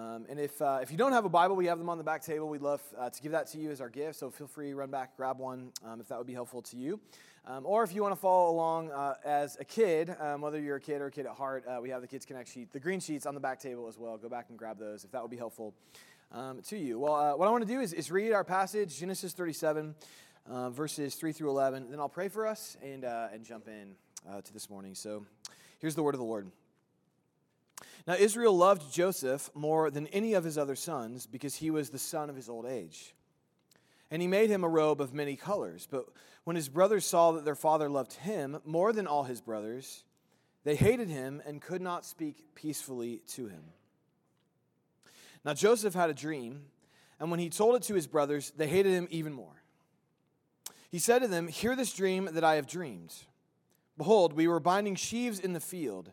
Um, and if, uh, if you don't have a Bible, we have them on the back table. We'd love uh, to give that to you as our gift. So feel free, run back, grab one um, if that would be helpful to you. Um, or if you want to follow along uh, as a kid, um, whether you're a kid or a kid at heart, uh, we have the Kids Connect sheet, the green sheets on the back table as well. Go back and grab those if that would be helpful um, to you. Well, uh, what I want to do is, is read our passage, Genesis 37, uh, verses 3 through 11. Then I'll pray for us and, and jump in to this morning. So here's the word of the Lord. Now, Israel loved Joseph more than any of his other sons because he was the son of his old age. And he made him a robe of many colors. But when his brothers saw that their father loved him more than all his brothers, they hated him and could not speak peacefully to him. Now, Joseph had a dream, and when he told it to his brothers, they hated him even more. He said to them, Hear this dream that I have dreamed. Behold, we were binding sheaves in the field.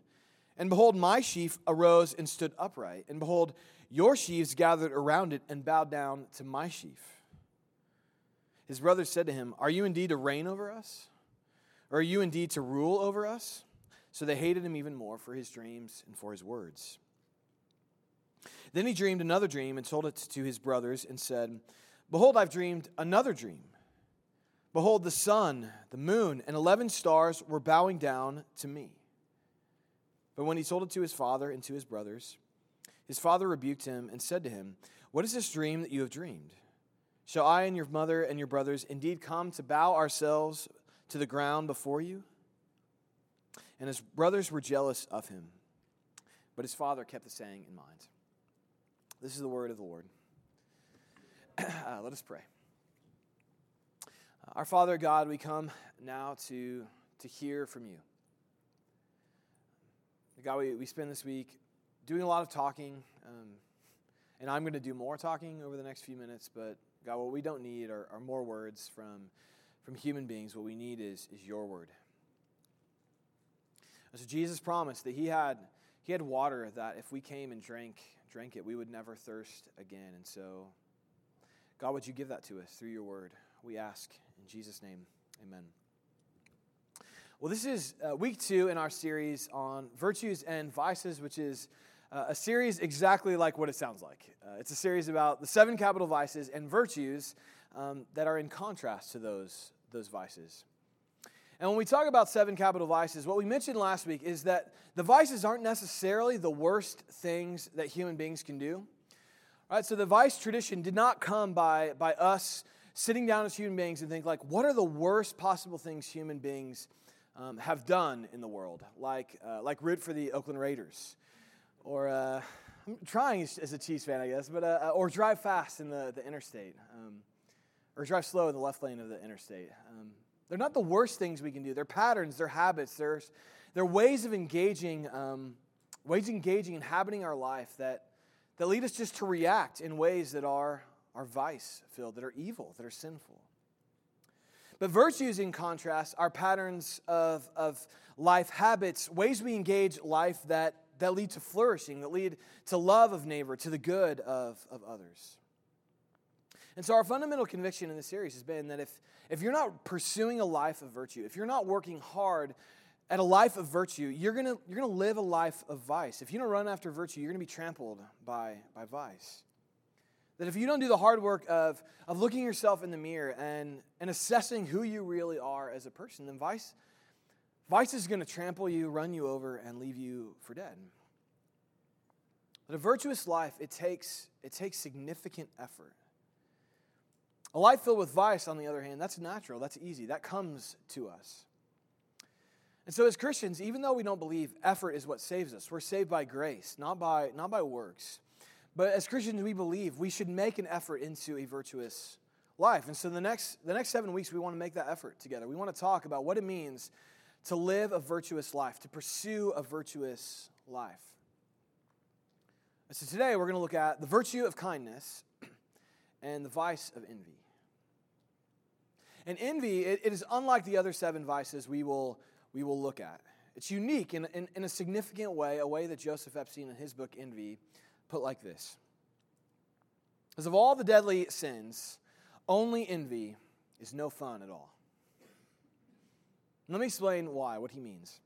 And behold, my sheaf arose and stood upright. And behold, your sheaves gathered around it and bowed down to my sheaf. His brothers said to him, Are you indeed to reign over us? Or are you indeed to rule over us? So they hated him even more for his dreams and for his words. Then he dreamed another dream and told it to his brothers and said, Behold, I've dreamed another dream. Behold, the sun, the moon, and eleven stars were bowing down to me. But when he told it to his father and to his brothers, his father rebuked him and said to him, What is this dream that you have dreamed? Shall I and your mother and your brothers indeed come to bow ourselves to the ground before you? And his brothers were jealous of him. But his father kept the saying in mind. This is the word of the Lord. uh, let us pray. Our Father God, we come now to, to hear from you. God, we, we spend this week doing a lot of talking, um, and I'm going to do more talking over the next few minutes, but God, what we don't need are, are more words from, from human beings. What we need is, is your word. so Jesus promised that he had, he had water that if we came and drank, drank it, we would never thirst again. And so, God, would you give that to us through your word? We ask in Jesus' name, amen. Well, this is uh, week two in our series on virtues and vices, which is uh, a series exactly like what it sounds like. Uh, it's a series about the seven capital vices and virtues um, that are in contrast to those, those vices. And when we talk about seven capital vices, what we mentioned last week is that the vices aren't necessarily the worst things that human beings can do. All right, so the vice tradition did not come by, by us sitting down as human beings and think like, what are the worst possible things human beings um, have done in the world, like, uh, like root for the Oakland Raiders, or uh, I'm trying as a Chiefs fan, I guess, but uh, uh, or drive fast in the, the interstate, um, or drive slow in the left lane of the interstate. Um, they're not the worst things we can do. They're patterns, they're habits, they're, they're ways of engaging, um, ways of engaging, inhabiting our life that, that lead us just to react in ways that are, are vice filled, that are evil, that are sinful. But virtues, in contrast, are patterns of, of life habits, ways we engage life that, that lead to flourishing, that lead to love of neighbor, to the good of, of others. And so, our fundamental conviction in this series has been that if, if you're not pursuing a life of virtue, if you're not working hard at a life of virtue, you're going you're to live a life of vice. If you don't run after virtue, you're going to be trampled by, by vice. That if you don't do the hard work of, of looking yourself in the mirror and, and assessing who you really are as a person, then vice, vice is going to trample you, run you over, and leave you for dead. But a virtuous life, it takes, it takes significant effort. A life filled with vice, on the other hand, that's natural, that's easy, that comes to us. And so, as Christians, even though we don't believe effort is what saves us, we're saved by grace, not by, not by works. But as Christians, we believe we should make an effort into a virtuous life. And so the next, the next seven weeks, we want to make that effort together. We want to talk about what it means to live a virtuous life, to pursue a virtuous life. And so today, we're going to look at the virtue of kindness and the vice of envy. And envy, it, it is unlike the other seven vices we will, we will look at. It's unique in, in, in a significant way, a way that Joseph Epstein in his book Envy put like this Because of all the deadly sins, only envy is no fun at all. Let me explain why, what he means.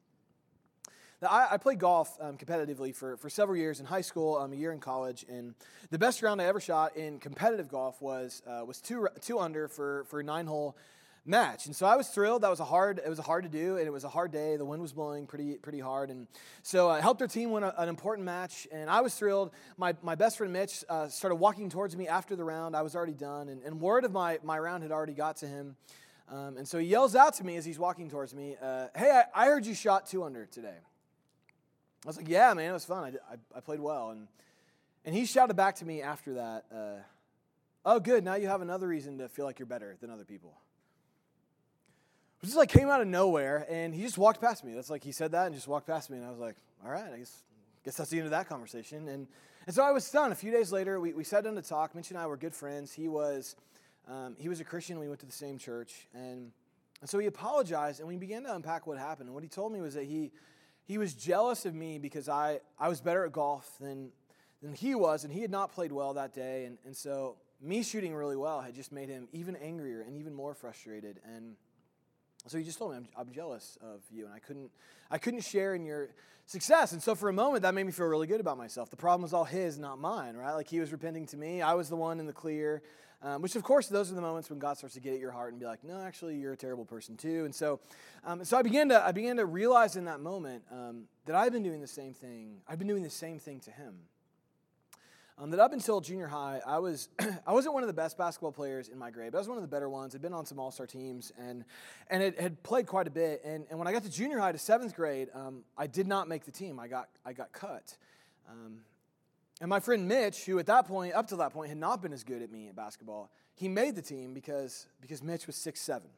I, I played golf um, competitively for, for several years in high school, um, a year in college, and the best round I ever shot in competitive golf was uh, was two two under for for nine hole match. And so I was thrilled. That was a hard it was a hard to do, and it was a hard day. The wind was blowing pretty pretty hard, and so I helped our team win a, an important match. And I was thrilled. My my best friend Mitch uh, started walking towards me after the round. I was already done, and, and word of my my round had already got to him. Um, and so he yells out to me as he's walking towards me, uh, Hey, I, I, heard you shot two under today. I was like, Yeah, man, it was fun. I, I, I played well. And, and he shouted back to me after that, uh, Oh, good. Now you have another reason to feel like you're better than other people. It just like came out of nowhere, and he just walked past me. That's like he said that and just walked past me, and I was like, All right, I guess, guess that's the end of that conversation. And, and so I was stunned. A few days later, we, we sat down to talk. Mitch and I were good friends. He was um, he was a Christian. We went to the same church. And, and so he apologized, and we began to unpack what happened. And what he told me was that he, he was jealous of me because I, I was better at golf than, than he was, and he had not played well that day. And, and so me shooting really well had just made him even angrier and even more frustrated. And so he just told me, I'm, I'm, jealous of you, and I couldn't, I couldn't share in your success. And so for a moment, that made me feel really good about myself. The problem was all his, not mine, right? Like he was repenting to me. I was the one in the clear. Um, which, of course, those are the moments when God starts to get at your heart and be like, "No, actually, you're a terrible person too." And so, um, so I began to I began to realize in that moment um, that I've been doing the same thing. I've been doing the same thing to him. Um, that up until junior high, I was I wasn't one of the best basketball players in my grade, but I was one of the better ones. I'd been on some all star teams and and it had played quite a bit. And, and when I got to junior high to seventh grade, um, I did not make the team. I got I got cut. Um, and my friend Mitch, who at that point, up to that point, had not been as good at me at basketball, he made the team because, because Mitch was six seven.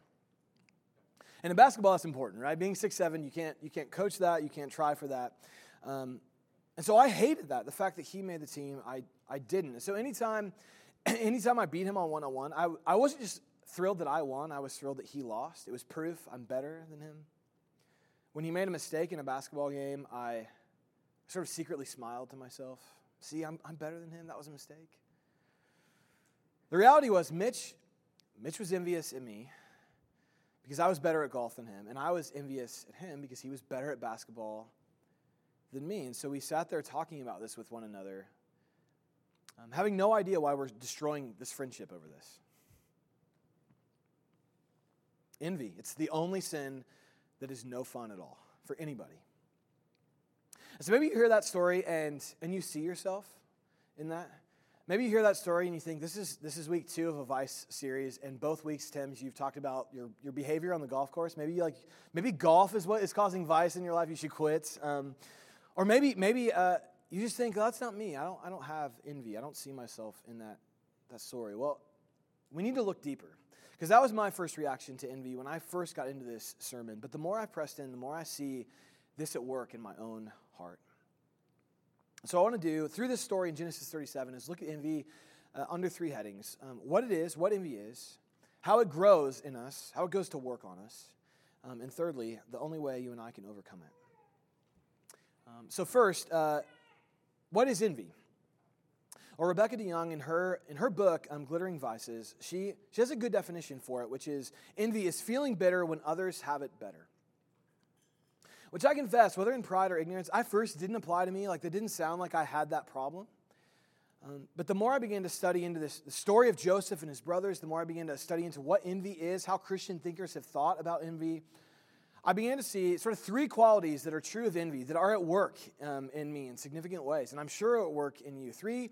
And in basketball, that's important, right? Being six seven, you can't, you can't coach that, you can't try for that. Um, and so I hated that. The fact that he made the team, I, I didn't. So anytime, anytime I beat him on one on one, I, I wasn't just thrilled that I won, I was thrilled that he lost. It was proof I'm better than him. When he made a mistake in a basketball game, I sort of secretly smiled to myself. See, I'm, I'm better than him. That was a mistake. The reality was, Mitch, Mitch was envious at me because I was better at golf than him, and I was envious at him because he was better at basketball than me. And so we sat there talking about this with one another, um, having no idea why we're destroying this friendship over this. Envy. It's the only sin that is no fun at all for anybody. So maybe you hear that story and, and you see yourself in that. Maybe you hear that story and you think, this is, this is week two of a Vice series, and both weeks, Tim, you've talked about your, your behavior on the golf course. Maybe like, maybe golf is what is causing vice in your life. You should quit. Um, or maybe, maybe uh, you just think, oh, that's not me. I don't, I don't have envy. I don't see myself in that, that story. Well, we need to look deeper. Because that was my first reaction to envy when I first got into this sermon. But the more I pressed in, the more I see this at work in my own heart. So, I want to do through this story in Genesis 37 is look at envy uh, under three headings um, what it is, what envy is, how it grows in us, how it goes to work on us, um, and thirdly, the only way you and I can overcome it. Um, so, first, uh, what is envy? Well, Rebecca DeYoung, in her, in her book, um, Glittering Vices, she, she has a good definition for it, which is envy is feeling bitter when others have it better. Which I confess, whether in pride or ignorance, I first didn't apply to me. Like, that didn't sound like I had that problem. Um, but the more I began to study into this, the story of Joseph and his brothers, the more I began to study into what envy is, how Christian thinkers have thought about envy, I began to see sort of three qualities that are true of envy that are at work um, in me in significant ways. And I'm sure at work in you. Three,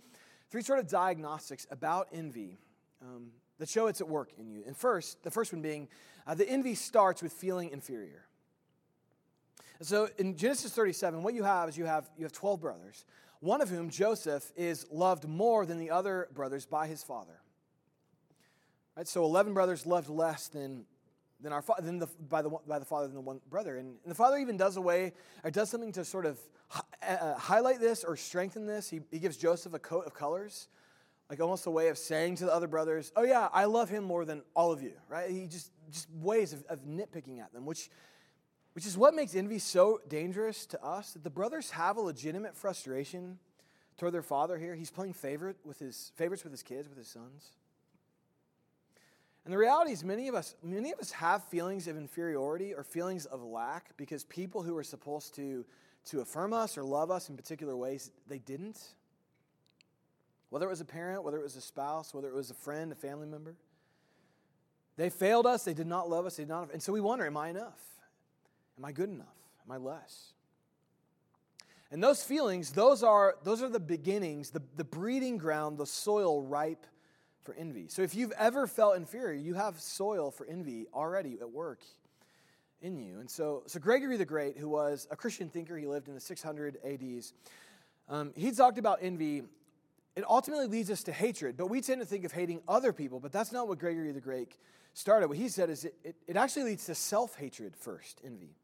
three sort of diagnostics about envy um, that show it's at work in you. And first, the first one being uh, the envy starts with feeling inferior. So in Genesis 37, what you have is you have, you have 12 brothers, one of whom, Joseph, is loved more than the other brothers by his father. Right? So 11 brothers loved less than, than, our, father, than the, by, the, by the father than the one brother. And, and the father even does a way, or does something to sort of uh, highlight this or strengthen this. He, he gives Joseph a coat of colors like almost a way of saying to the other brothers, "Oh yeah, I love him more than all of you." Right? He just just ways of, of nitpicking at them, which which is what makes envy so dangerous to us that the brothers have a legitimate frustration toward their father here. He's playing favorite with his favorites with his kids, with his sons. And the reality is many of us many of us have feelings of inferiority or feelings of lack because people who are supposed to to affirm us or love us in particular ways, they didn't. Whether it was a parent, whether it was a spouse, whether it was a friend, a family member. They failed us, they did not love us, they did not. And so we wonder, am I enough? Am I good enough? Am I less? And those feelings, those are, those are the beginnings, the, the breeding ground, the soil ripe for envy. So if you've ever felt inferior, you have soil for envy already at work in you. And so, so Gregory the Great, who was a Christian thinker, he lived in the 600 ADs, um, he talked about envy. It ultimately leads us to hatred, but we tend to think of hating other people, but that's not what Gregory the Great started. What he said is it, it, it actually leads to self hatred first, envy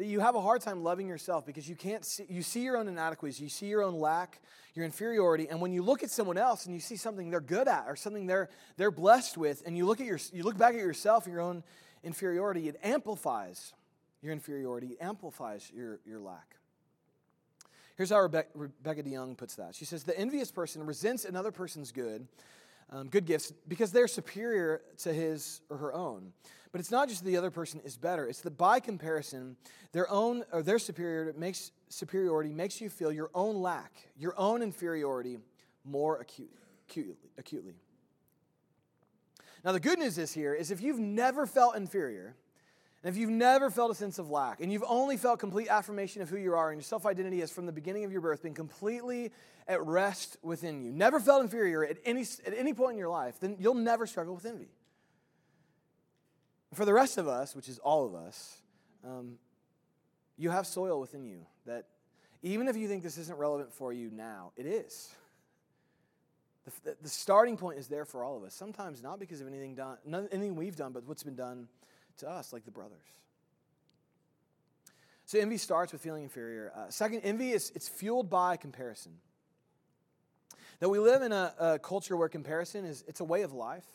that you have a hard time loving yourself because you can't see, you see your own inadequacies, you see your own lack, your inferiority, and when you look at someone else and you see something they're good at or something they're they're blessed with, and you look at your you look back at yourself and your own inferiority, it amplifies your inferiority, it amplifies your, your lack. Here's how Rebecca, Rebecca DeYoung puts that. She says, The envious person resents another person's good, um, good gifts, because they're superior to his or her own. But it's not just that the other person is better. It's that by comparison, their own or their superiority makes superiority makes you feel your own lack, your own inferiority more acute, acutely, acutely. Now the good news is here is if you've never felt inferior, and if you've never felt a sense of lack, and you've only felt complete affirmation of who you are, and your self identity has from the beginning of your birth been completely at rest within you, never felt inferior at any, at any point in your life, then you'll never struggle with envy. For the rest of us, which is all of us, um, you have soil within you that even if you think this isn't relevant for you now, it is. The, the, starting point is there for all of us. Sometimes not because of anything done, anything we've done, but what's been done to us, like the brothers. So envy starts with feeling inferior. Uh, second, envy is it's fueled by comparison. That we live in a, a culture where comparison is it's a way of life.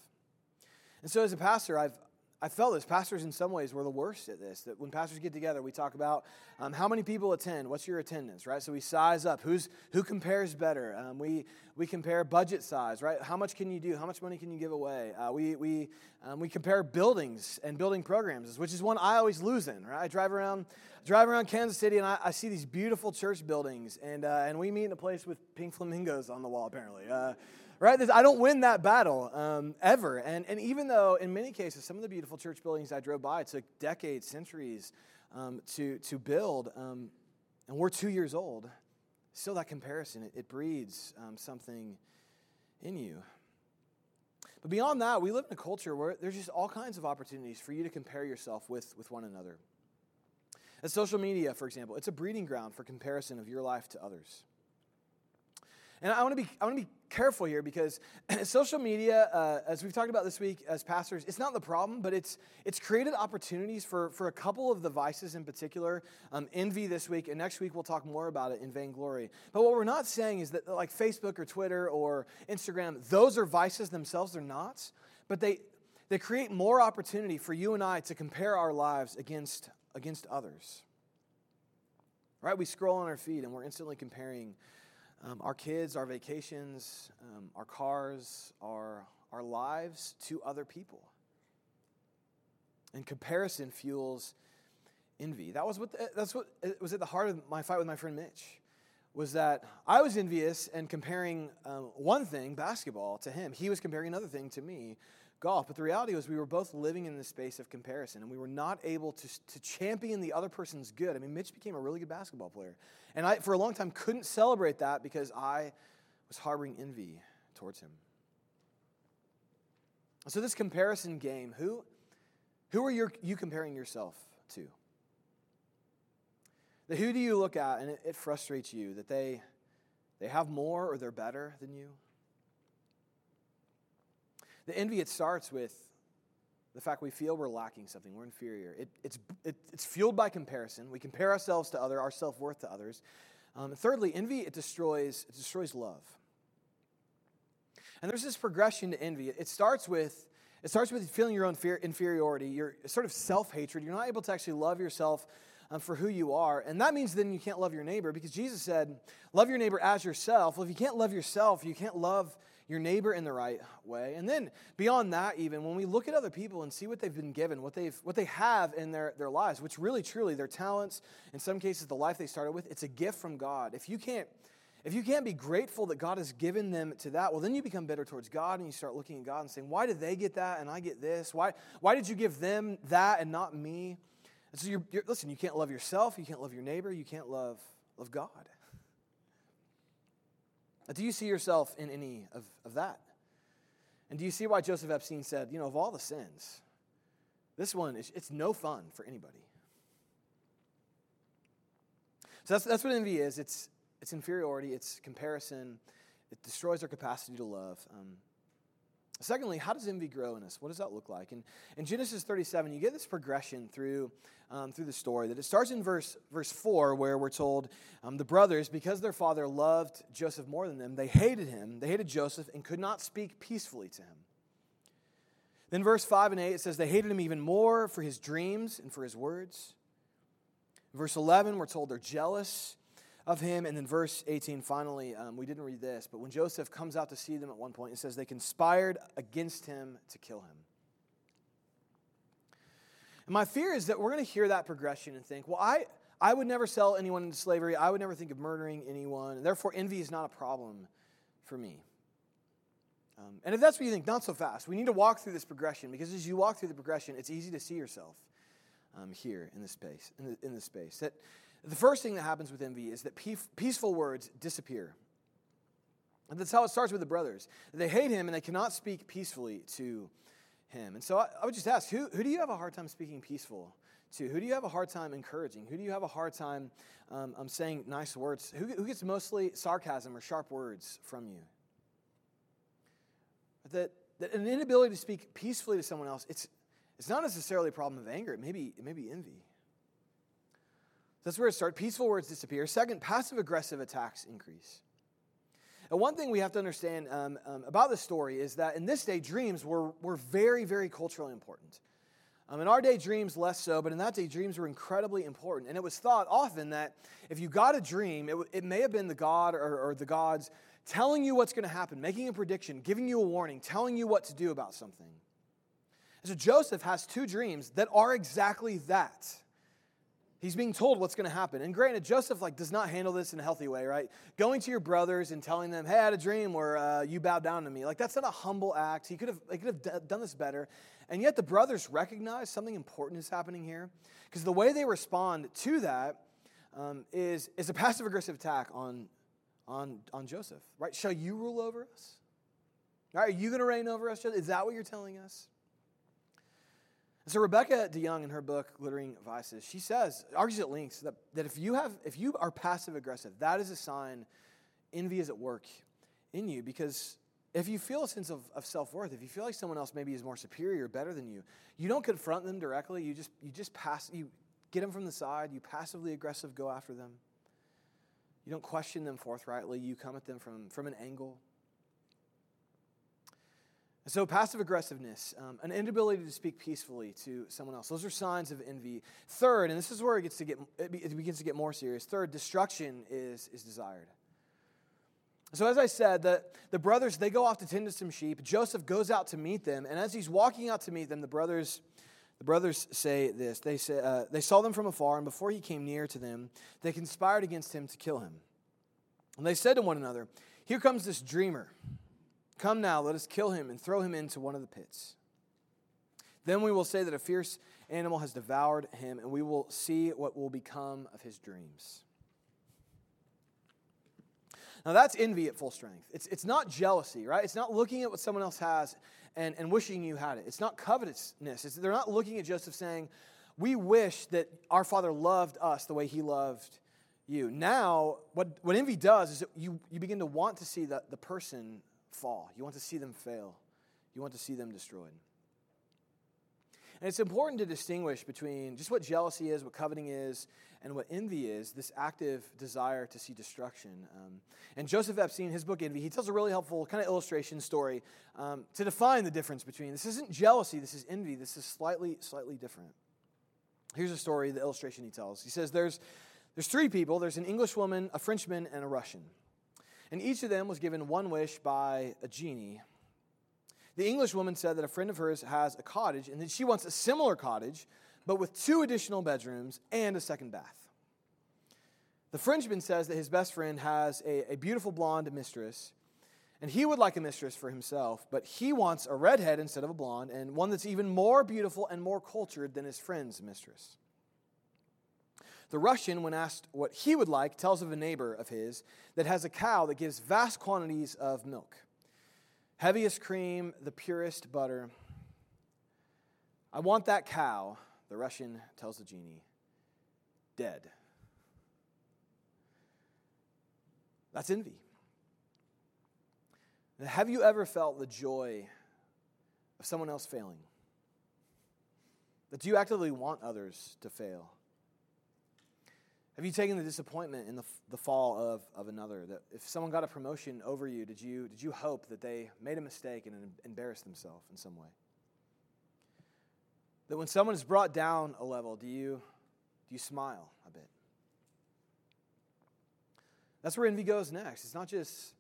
And so as a pastor, I've I felt this. Pastors, in some ways, were the worst at this. That when pastors get together, we talk about um, how many people attend, what's your attendance, right? So we size up who's who compares better. Um, we we compare budget size, right? How much can you do? How much money can you give away? Uh, we we um, we compare buildings and building programs, which is one I always lose in. Right? I drive around drive around Kansas City and I, I see these beautiful church buildings, and uh, and we meet in a place with pink flamingos on the wall, apparently. Uh, right? I don't win that battle um, ever. And, and even though, in many cases, some of the beautiful church buildings I drove by took decades, centuries um, to, to build, um, and we're two years old, still that comparison, it, it breeds um, something in you. But beyond that, we live in a culture where there's just all kinds of opportunities for you to compare yourself with, with one another. And social media, for example, it's a breeding ground for comparison of your life to others. And I want to be, I want to be careful here because social media, uh, as we've talked about this week as pastors, it's not the problem, but it's, it's created opportunities for, for a couple of the vices in particular. Um, envy this week, and next week we'll talk more about it in vainglory. But what we're not saying is that like Facebook or Twitter or Instagram, those are vices themselves, they're not. But they, they create more opportunity for you and I to compare our lives against, against others. Right? We scroll on our feed and we're instantly comparing um, our kids, our vacations, um, our cars, our, our lives to other people. And comparison fuels envy. That was what the, that's what was at the heart of my fight with my friend Mitch. Was that I was envious and comparing um, one thing, basketball, to him. He was comparing another thing to me, golf. But the reality was we were both living in the space of comparison, and we were not able to, to champion the other person's good. I mean, Mitch became a really good basketball player. And I, for a long time, couldn't celebrate that because I was harboring envy towards him. So, this comparison game, who, who are your, you comparing yourself to? The who do you look at and it, it frustrates you that they, they have more or they're better than you? The envy, it starts with the fact we feel we're lacking something, we're inferior. It, it's, it, it's fueled by comparison. We compare ourselves to other, our self worth to others. Um, thirdly, envy it destroys it destroys love. And there's this progression to envy. It starts with it starts with feeling your own fear, inferiority, your sort of self hatred. You're not able to actually love yourself um, for who you are, and that means then you can't love your neighbor because Jesus said, "Love your neighbor as yourself." Well, if you can't love yourself, you can't love your neighbor in the right way. And then beyond that, even when we look at other people and see what they've been given, what, they've, what they have in their, their lives, which really, truly, their talents, in some cases, the life they started with, it's a gift from God. If you can't, if you can't be grateful that God has given them to that, well, then you become bitter towards God and you start looking at God and saying, why did they get that and I get this? Why, why did you give them that and not me? And so, you're, you're, listen, you can't love yourself, you can't love your neighbor, you can't love, love God. Do you see yourself in any of, of that? And do you see why Joseph Epstein said, you know, of all the sins, this one, is, it's no fun for anybody. So that's, that's what envy is. It's, it's inferiority, it's comparison, it destroys our capacity to love. Um, Secondly, how does envy grow in us? What does that look like? And in Genesis 37, you get this progression through, um, through the story. That it starts in verse, verse 4, where we're told um, the brothers, because their father loved Joseph more than them, they hated him, they hated Joseph, and could not speak peacefully to him. Then verse 5 and 8, it says they hated him even more for his dreams and for his words. verse 11, we're told they're jealous of him. And then verse 18, finally, um, we didn't read this, but when Joseph comes out to see them at one point, it says they conspired against him to kill him. And my fear is that we're going to hear that progression and think, well, I, I would never sell anyone into slavery. I would never think of murdering anyone. And therefore, envy is not a problem for me. Um, and if that's what you think, not so fast. We need to walk through this progression because as you walk through the progression, it's easy to see yourself um, here in this space. In, the, in this space, that the first thing that happens with envy is that peaceful words disappear. And that's how it starts with the brothers. They hate him and they cannot speak peacefully to him. And so I, I would just ask who, who do you have a hard time speaking peaceful to? Who do you have a hard time encouraging? Who do you have a hard time um, um, saying nice words? Who, who gets mostly sarcasm or sharp words from you? That, that an inability to speak peacefully to someone else, it's, it's not necessarily a problem of anger, it may be, it may be envy. That's where it starts. Peaceful words disappear. Second, passive aggressive attacks increase. And one thing we have to understand um, um, about this story is that in this day, dreams were, were very, very culturally important. Um, in our day, dreams less so, but in that day, dreams were incredibly important. And it was thought often that if you got a dream, it, it may have been the God or, or the gods telling you what's going to happen, making a prediction, giving you a warning, telling you what to do about something. And so Joseph has two dreams that are exactly that. He's being told what's going to happen. And granted, Joseph like does not handle this in a healthy way, right? Going to your brothers and telling them, "Hey, I had a dream where uh, you bowed down to me." Like that's not a humble act. He could have they could have d- done this better. And yet the brothers recognize something important is happening here because the way they respond to that um, is is a passive aggressive attack on on on Joseph, right? Shall you rule over us? Right? Are you going to reign over us? Joseph? Is that what you're telling us? So Rebecca DeYoung in her book Glittering Vices, she says, argues at length that, that if you have if you are passive aggressive, that is a sign envy is at work in you because if you feel a sense of, of self-worth, if you feel like someone else maybe is more superior better than you, you don't confront them directly, you just you just pass you get them from the side, you passively aggressive go after them. You don't question them forthrightly, you come at them from, from an angle. So, passive aggressiveness, um, an inability to speak peacefully to someone else, those are signs of envy. Third, and this is where it, gets to get, it begins to get more serious, third, destruction is, is desired. So, as I said, the, the brothers, they go off to tend to some sheep. Joseph goes out to meet them, and as he's walking out to meet them, the brothers, the brothers say this. They, say, uh, they saw them from afar, and before he came near to them, they conspired against him to kill him. And they said to one another, Here comes this dreamer. Come now, let us kill him and throw him into one of the pits. Then we will say that a fierce animal has devoured him, and we will see what will become of his dreams. Now, that's envy at full strength. It's, it's not jealousy, right? It's not looking at what someone else has and, and wishing you had it. It's not covetousness. It's, they're not looking at Joseph saying, We wish that our father loved us the way he loved you. Now, what, what envy does is you, you begin to want to see the, the person fall. You want to see them fail. You want to see them destroyed. And it's important to distinguish between just what jealousy is, what coveting is, and what envy is this active desire to see destruction. Um, and Joseph Epstein, his book Envy, he tells a really helpful kind of illustration story um, to define the difference between this isn't jealousy, this is envy, this is slightly, slightly different. Here's a story, the illustration he tells. He says there's, there's three people there's an English woman, a Frenchman, and a Russian. And each of them was given one wish by a genie. The English woman said that a friend of hers has a cottage and that she wants a similar cottage, but with two additional bedrooms and a second bath. The Frenchman says that his best friend has a, a beautiful blonde mistress, and he would like a mistress for himself, but he wants a redhead instead of a blonde, and one that's even more beautiful and more cultured than his friend's mistress. The Russian, when asked what he would like, tells of a neighbor of his that has a cow that gives vast quantities of milk heaviest cream, the purest butter. I want that cow, the Russian tells the genie, dead. That's envy. Have you ever felt the joy of someone else failing? That do you actively want others to fail? Have you taken the disappointment in the, the fall of, of another? That if someone got a promotion over you, did you, did you hope that they made a mistake and embarrassed themselves in some way? That when someone is brought down a level, do you, do you smile a bit? That's where envy goes next. It's not just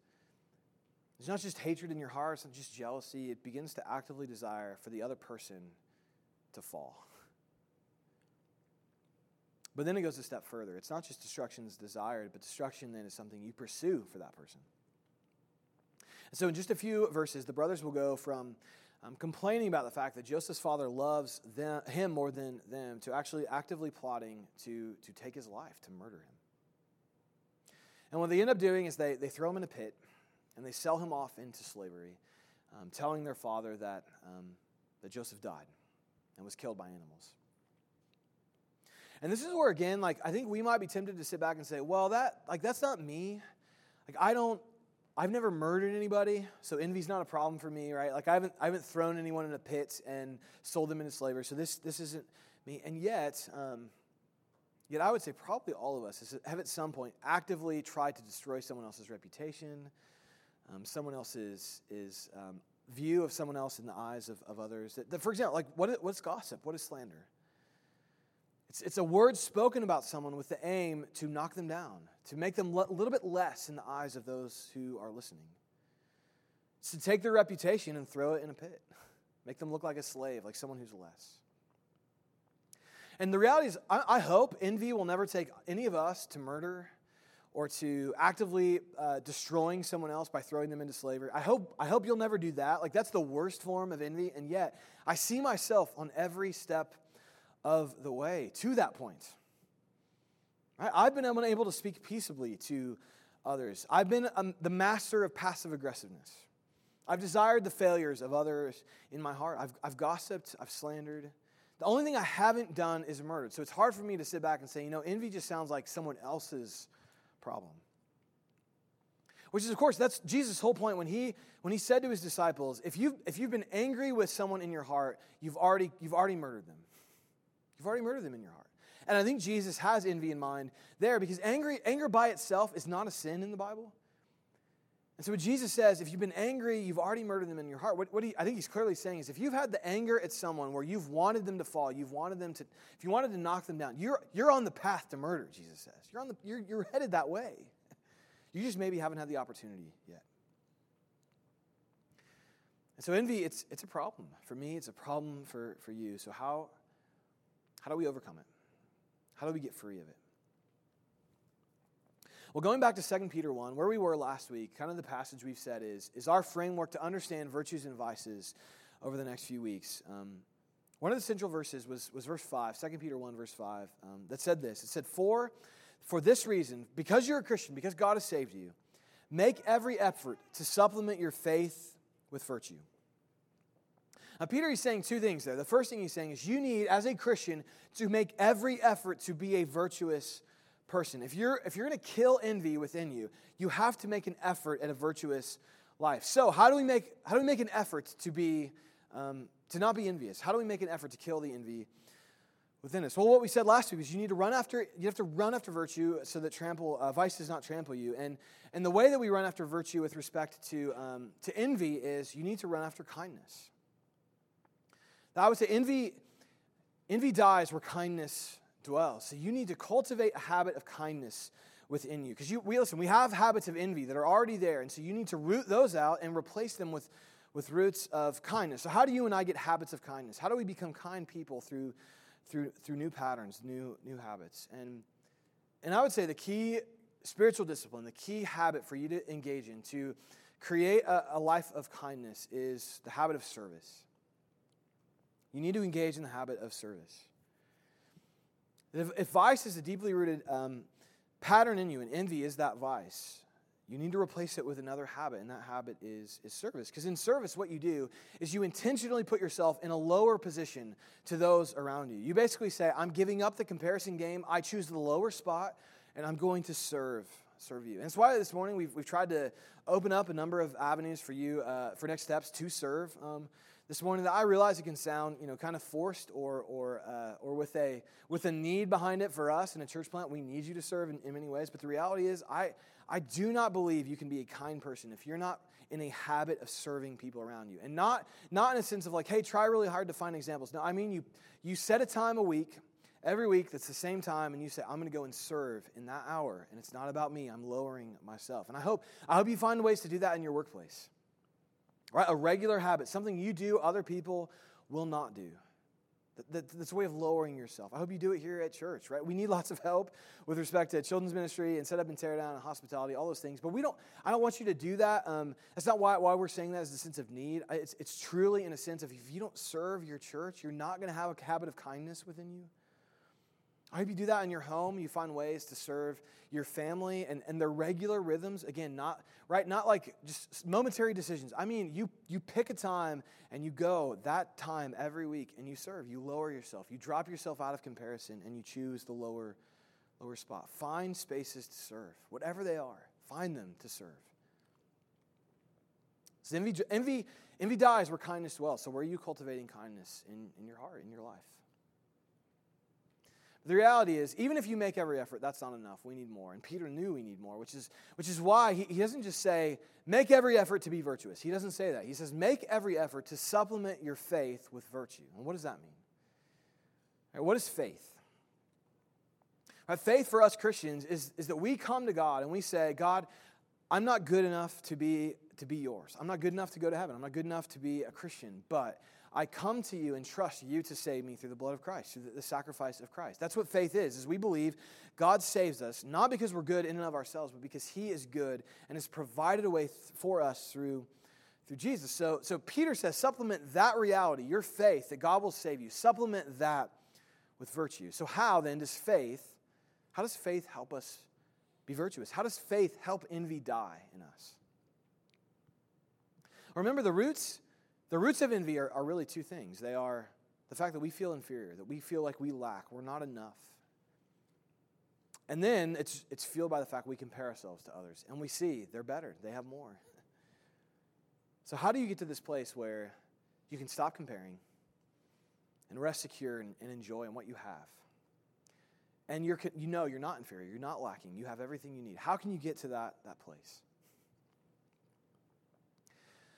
it's not just hatred in your heart, it's not just jealousy. It begins to actively desire for the other person to fall. But then it goes a step further. It's not just destruction is desired, but destruction then is something you pursue for that person. And so, in just a few verses, the brothers will go from um, complaining about the fact that Joseph's father loves them, him more than them to actually actively plotting to, to take his life, to murder him. And what they end up doing is they, they throw him in a pit and they sell him off into slavery, um, telling their father that, um, that Joseph died and was killed by animals. And this is where again, like I think we might be tempted to sit back and say, well, that like that's not me. Like I don't I've never murdered anybody, so envy's not a problem for me, right? Like I haven't I haven't thrown anyone in a pit and sold them into slavery, so this this isn't me. And yet, um, yet I would say probably all of us have at some point actively tried to destroy someone else's reputation, um, someone else's is um, view of someone else in the eyes of, of others. That, that, for example, like what, what's gossip? What is slander? It's, it's a word spoken about someone with the aim to knock them down, to make them a little bit less in the eyes of those who are listening. It's to take their reputation and throw it in a pit, make them look like a slave, like someone who's less. And the reality is, I, I hope envy will never take any of us to murder or to actively uh, destroying someone else by throwing them into slavery. I hope, I hope you'll never do that. Like, that's the worst form of envy. And yet, I see myself on every step of the way to that point. I've been unable to speak peaceably to others. I've been um, the master of passive aggressiveness. I've desired the failures of others in my heart. I've, I've gossiped, I've slandered. The only thing I haven't done is murdered. So it's hard for me to sit back and say, you know, envy just sounds like someone else's problem. Which is, of course, that's Jesus' whole point when he, when he said to his disciples, if you've, if you've been angry with someone in your heart, you've already, you've already murdered them. You've already murdered them in your heart. And I think Jesus has envy in mind there because angry, anger by itself is not a sin in the Bible. And so what Jesus says, if you've been angry, you've already murdered them in your heart. What, what he, I think he's clearly saying is if you've had the anger at someone where you've wanted them to fall, you've wanted them to, if you wanted to knock them down, you're, you're on the path to murder, Jesus says. You're, on the, you're, you're headed that way. You just maybe haven't had the opportunity yet. And so envy, it's, it's a problem. For me, it's a problem for, for you. So how, how do we overcome it? How do we get free of it? Well, going back to 2 Peter 1, where we were last week, kind of the passage we've said is, is our framework to understand virtues and vices over the next few weeks. Um, one of the central verses was, was verse 5, 2 Peter 1, verse 5, um, that said this. It said, for, for this reason, because you're a Christian, because God has saved you, make every effort to supplement your faith with virtue now, Peter is saying two things there. The first thing he's saying is you need, as a Christian, to make every effort to be a virtuous person. If you're, if you're going to kill envy within you, you have to make an effort at a virtuous life. So, how do we make, how do we make an effort to, be, um, to not be envious? How do we make an effort to kill the envy within us? Well, what we said last week is you need to run after, you have to run after virtue so that trample, uh, vice does not trample you. And, and the way that we run after virtue with respect to, um, to envy is you need to run after kindness. I would say envy, envy dies where kindness dwells. So you need to cultivate a habit of kindness within you. Because you, we listen, we have habits of envy that are already there, and so you need to root those out and replace them with, with roots of kindness. So, how do you and I get habits of kindness? How do we become kind people through, through, through new patterns, new, new habits? And, and I would say the key spiritual discipline, the key habit for you to engage in to create a, a life of kindness is the habit of service. You need to engage in the habit of service. If, vice is a deeply rooted um, pattern in you, and envy is that vice, you need to replace it with another habit, and that habit is, is service. Because in service, what you do is you intentionally put yourself in a lower position to those around you. You basically say, I'm giving up the comparison game, I choose the lower spot, and I'm going to serve serve you. And that's why this morning we've, we've tried to open up a number of avenues for you uh, for next steps to serve. Um, this morning that I realize it can sound, you know, kind of forced or, or, uh, or with, a, with a need behind it for us in a church plant. We need you to serve in, in many ways. But the reality is, I, I do not believe you can be a kind person if you're not in a habit of serving people around you. And not, not in a sense of like, hey, try really hard to find examples. No, I mean, you, you set a time a week, every week that's the same time, and you say, I'm going to go and serve in that hour. And it's not about me, I'm lowering myself. And I hope, I hope you find ways to do that in your workplace. Right? A regular habit, something you do other people will not do. That's a way of lowering yourself. I hope you do it here at church, right? We need lots of help with respect to children's ministry and set up and tear down and hospitality, all those things. But we don't. I don't want you to do that. Um, that's not why, why we're saying that. Is a sense of need. It's, it's truly in a sense of if you don't serve your church, you're not going to have a habit of kindness within you. I hope you do that in your home. You find ways to serve your family and, and their regular rhythms. Again, not right, not like just momentary decisions. I mean, you you pick a time and you go that time every week and you serve. You lower yourself. You drop yourself out of comparison and you choose the lower lower spot. Find spaces to serve, whatever they are. Find them to serve. So envy, envy, envy dies where kindness dwells. So where are you cultivating kindness in, in your heart, in your life? The reality is, even if you make every effort, that's not enough. We need more. And Peter knew we need more, which is, which is why he, he doesn't just say, make every effort to be virtuous. He doesn't say that. He says, make every effort to supplement your faith with virtue. And what does that mean? Right, what is faith? Right, faith for us Christians is, is that we come to God and we say, God, I'm not good enough to be, to be yours. I'm not good enough to go to heaven. I'm not good enough to be a Christian, but I come to you and trust you to save me through the blood of Christ, through the sacrifice of Christ. That's what faith is, is we believe God saves us, not because we're good in and of ourselves, but because he is good and has provided a way for us through, through Jesus. So, so Peter says, supplement that reality, your faith that God will save you, supplement that with virtue. So how then does faith, how does faith help us be virtuous? How does faith help envy die in us? Remember the roots the roots of envy are, are really two things they are the fact that we feel inferior, that we feel like we lack, we're not enough. And then it's, it's fueled by the fact we compare ourselves to others and we see they're better, they have more. So, how do you get to this place where you can stop comparing and rest secure and, and enjoy in what you have? And you're, you know you're not inferior, you're not lacking, you have everything you need. How can you get to that, that place?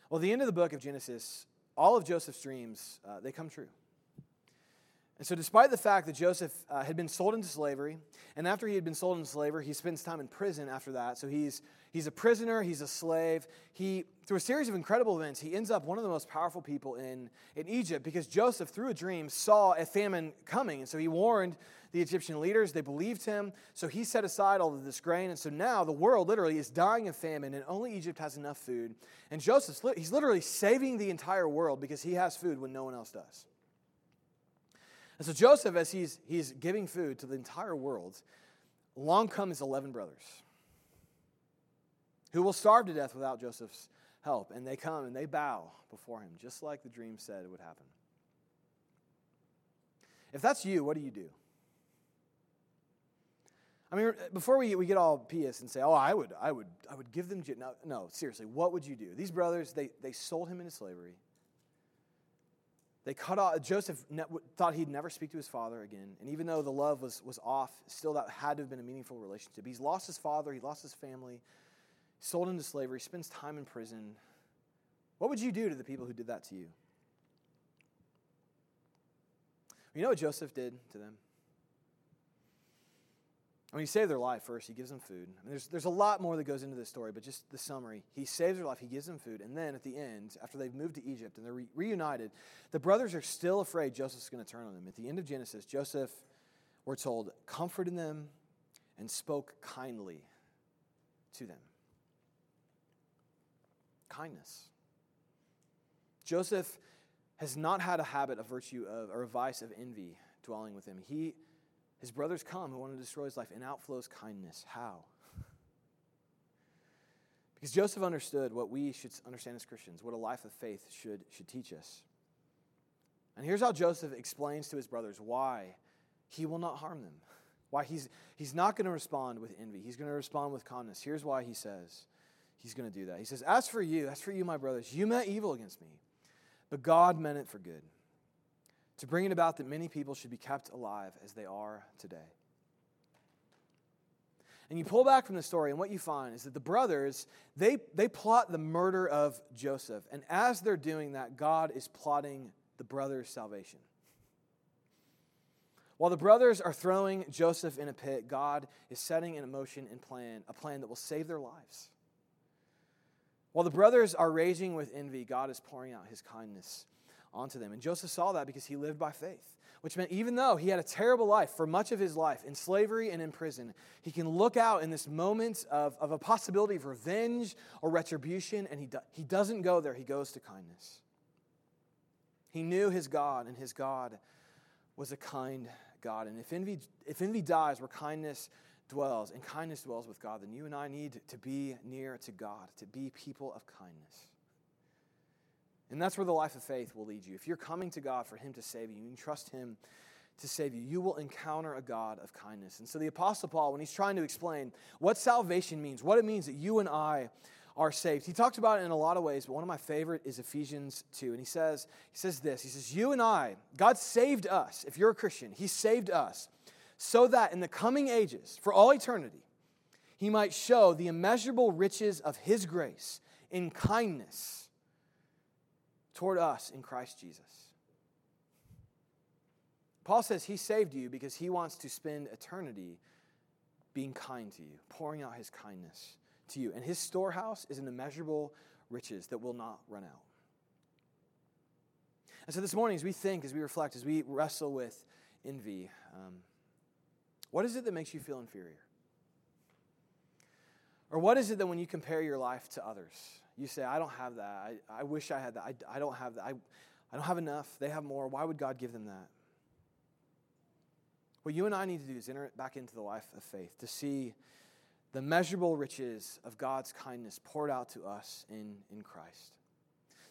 Well, the end of the book of Genesis, all of Joseph's dreams, uh, they come true. And so, despite the fact that Joseph uh, had been sold into slavery, and after he had been sold into slavery, he spends time in prison after that. So, he's, he's a prisoner, he's a slave. He, through a series of incredible events, he ends up one of the most powerful people in, in Egypt because Joseph, through a dream, saw a famine coming. And so, he warned the Egyptian leaders. They believed him. So, he set aside all of this grain. And so, now the world literally is dying of famine, and only Egypt has enough food. And Joseph, he's literally saving the entire world because he has food when no one else does. And so Joseph, as he's, he's giving food to the entire world, along come his 11 brothers who will starve to death without Joseph's help. And they come and they bow before him, just like the dream said it would happen. If that's you, what do you do? I mean, before we, we get all pious and say, oh, I would, I would, I would give them, no, no, seriously, what would you do? These brothers, they, they sold him into slavery. They cut off, Joseph thought he'd never speak to his father again. And even though the love was, was off, still that had to have been a meaningful relationship. He's lost his father, he lost his family, sold into slavery, spends time in prison. What would you do to the people who did that to you? You know what Joseph did to them? When he saved their life first, he gives them food. I mean, there's, there's a lot more that goes into this story, but just the summary. He saves their life, he gives them food, and then at the end, after they've moved to Egypt and they're re- reunited, the brothers are still afraid Joseph's going to turn on them. At the end of Genesis, Joseph, we're told, comforted them and spoke kindly to them. Kindness. Joseph has not had a habit of virtue of, or a vice of envy dwelling with him. He, his brothers come who want to destroy his life, and outflows kindness. How? Because Joseph understood what we should understand as Christians, what a life of faith should, should teach us. And here's how Joseph explains to his brothers why he will not harm them, why he's, he's not going to respond with envy. He's going to respond with kindness. Here's why he says he's going to do that. He says, As for you, as for you, my brothers, you meant evil against me but God meant it for good, to bring it about that many people should be kept alive as they are today. And you pull back from the story, and what you find is that the brothers, they, they plot the murder of Joseph. And as they're doing that, God is plotting the brothers' salvation. While the brothers are throwing Joseph in a pit, God is setting in motion and plan a plan that will save their lives. While the brothers are raging with envy, God is pouring out his kindness onto them. And Joseph saw that because he lived by faith, which meant even though he had a terrible life for much of his life in slavery and in prison, he can look out in this moment of, of a possibility of revenge or retribution, and he, do, he doesn't go there. He goes to kindness. He knew his God, and his God was a kind God. And if envy, if envy dies where kindness dwells and kindness dwells with God, then you and I need to be near to God, to be people of kindness. And that's where the life of faith will lead you. If you're coming to God for Him to save you, you can trust Him to save you, you will encounter a God of kindness. And so the Apostle Paul, when he's trying to explain what salvation means, what it means that you and I are saved, he talks about it in a lot of ways, but one of my favorite is Ephesians 2. And he says, he says this, he says, You and I, God saved us. If you're a Christian, He saved us so that in the coming ages, for all eternity, he might show the immeasurable riches of his grace in kindness toward us in Christ Jesus. Paul says he saved you because he wants to spend eternity being kind to you, pouring out his kindness to you. And his storehouse is an immeasurable riches that will not run out. And so this morning, as we think, as we reflect, as we wrestle with envy, um, what is it that makes you feel inferior? Or what is it that when you compare your life to others, you say, I don't have that. I, I wish I had that. I, I don't have that. I, I don't have enough. They have more. Why would God give them that? What you and I need to do is enter back into the life of faith to see the measurable riches of God's kindness poured out to us in, in Christ.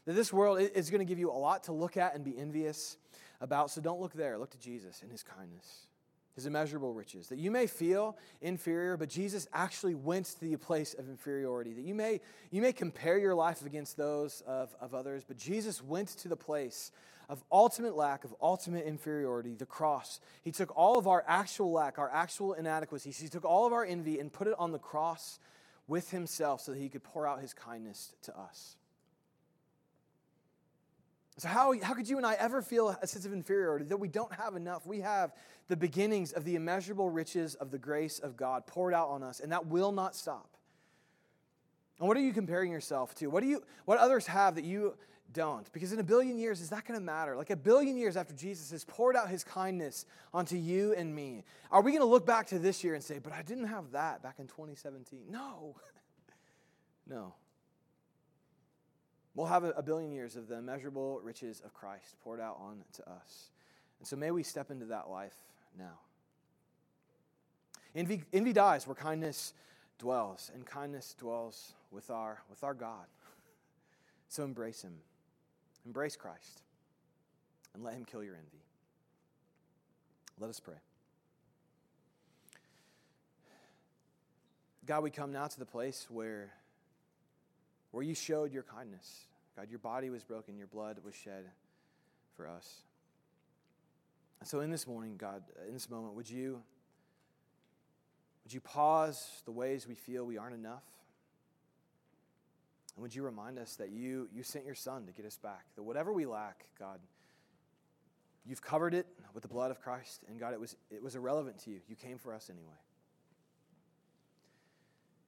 That this world is going to give you a lot to look at and be envious about, so don't look there. Look to Jesus and his kindness his immeasurable riches. That you may feel inferior, but Jesus actually went to the place of inferiority. That you may, you may compare your life against those of, of others, but Jesus went to the place of ultimate lack, of ultimate inferiority, the cross. He took all of our actual lack, our actual inadequacies, he took all of our envy and put it on the cross with himself so that he could pour out his kindness to us. So, how, how could you and I ever feel a sense of inferiority that we don't have enough? We have the beginnings of the immeasurable riches of the grace of God poured out on us, and that will not stop. And what are you comparing yourself to? What do you what others have that you don't? Because in a billion years, is that going to matter? Like a billion years after Jesus has poured out his kindness onto you and me, are we going to look back to this year and say, but I didn't have that back in 2017? No. no. We'll have a billion years of the immeasurable riches of Christ poured out on to us. And so may we step into that life now. Envy, envy dies where kindness dwells, and kindness dwells with our, with our God. So embrace Him. Embrace Christ, and let Him kill your envy. Let us pray. God, we come now to the place where where you showed your kindness. God, your body was broken, your blood was shed for us. So in this morning, God, in this moment, would you would you pause the ways we feel we aren't enough? And would you remind us that you you sent your son to get us back? That whatever we lack, God, you've covered it with the blood of Christ, and God, it was it was irrelevant to you. You came for us anyway.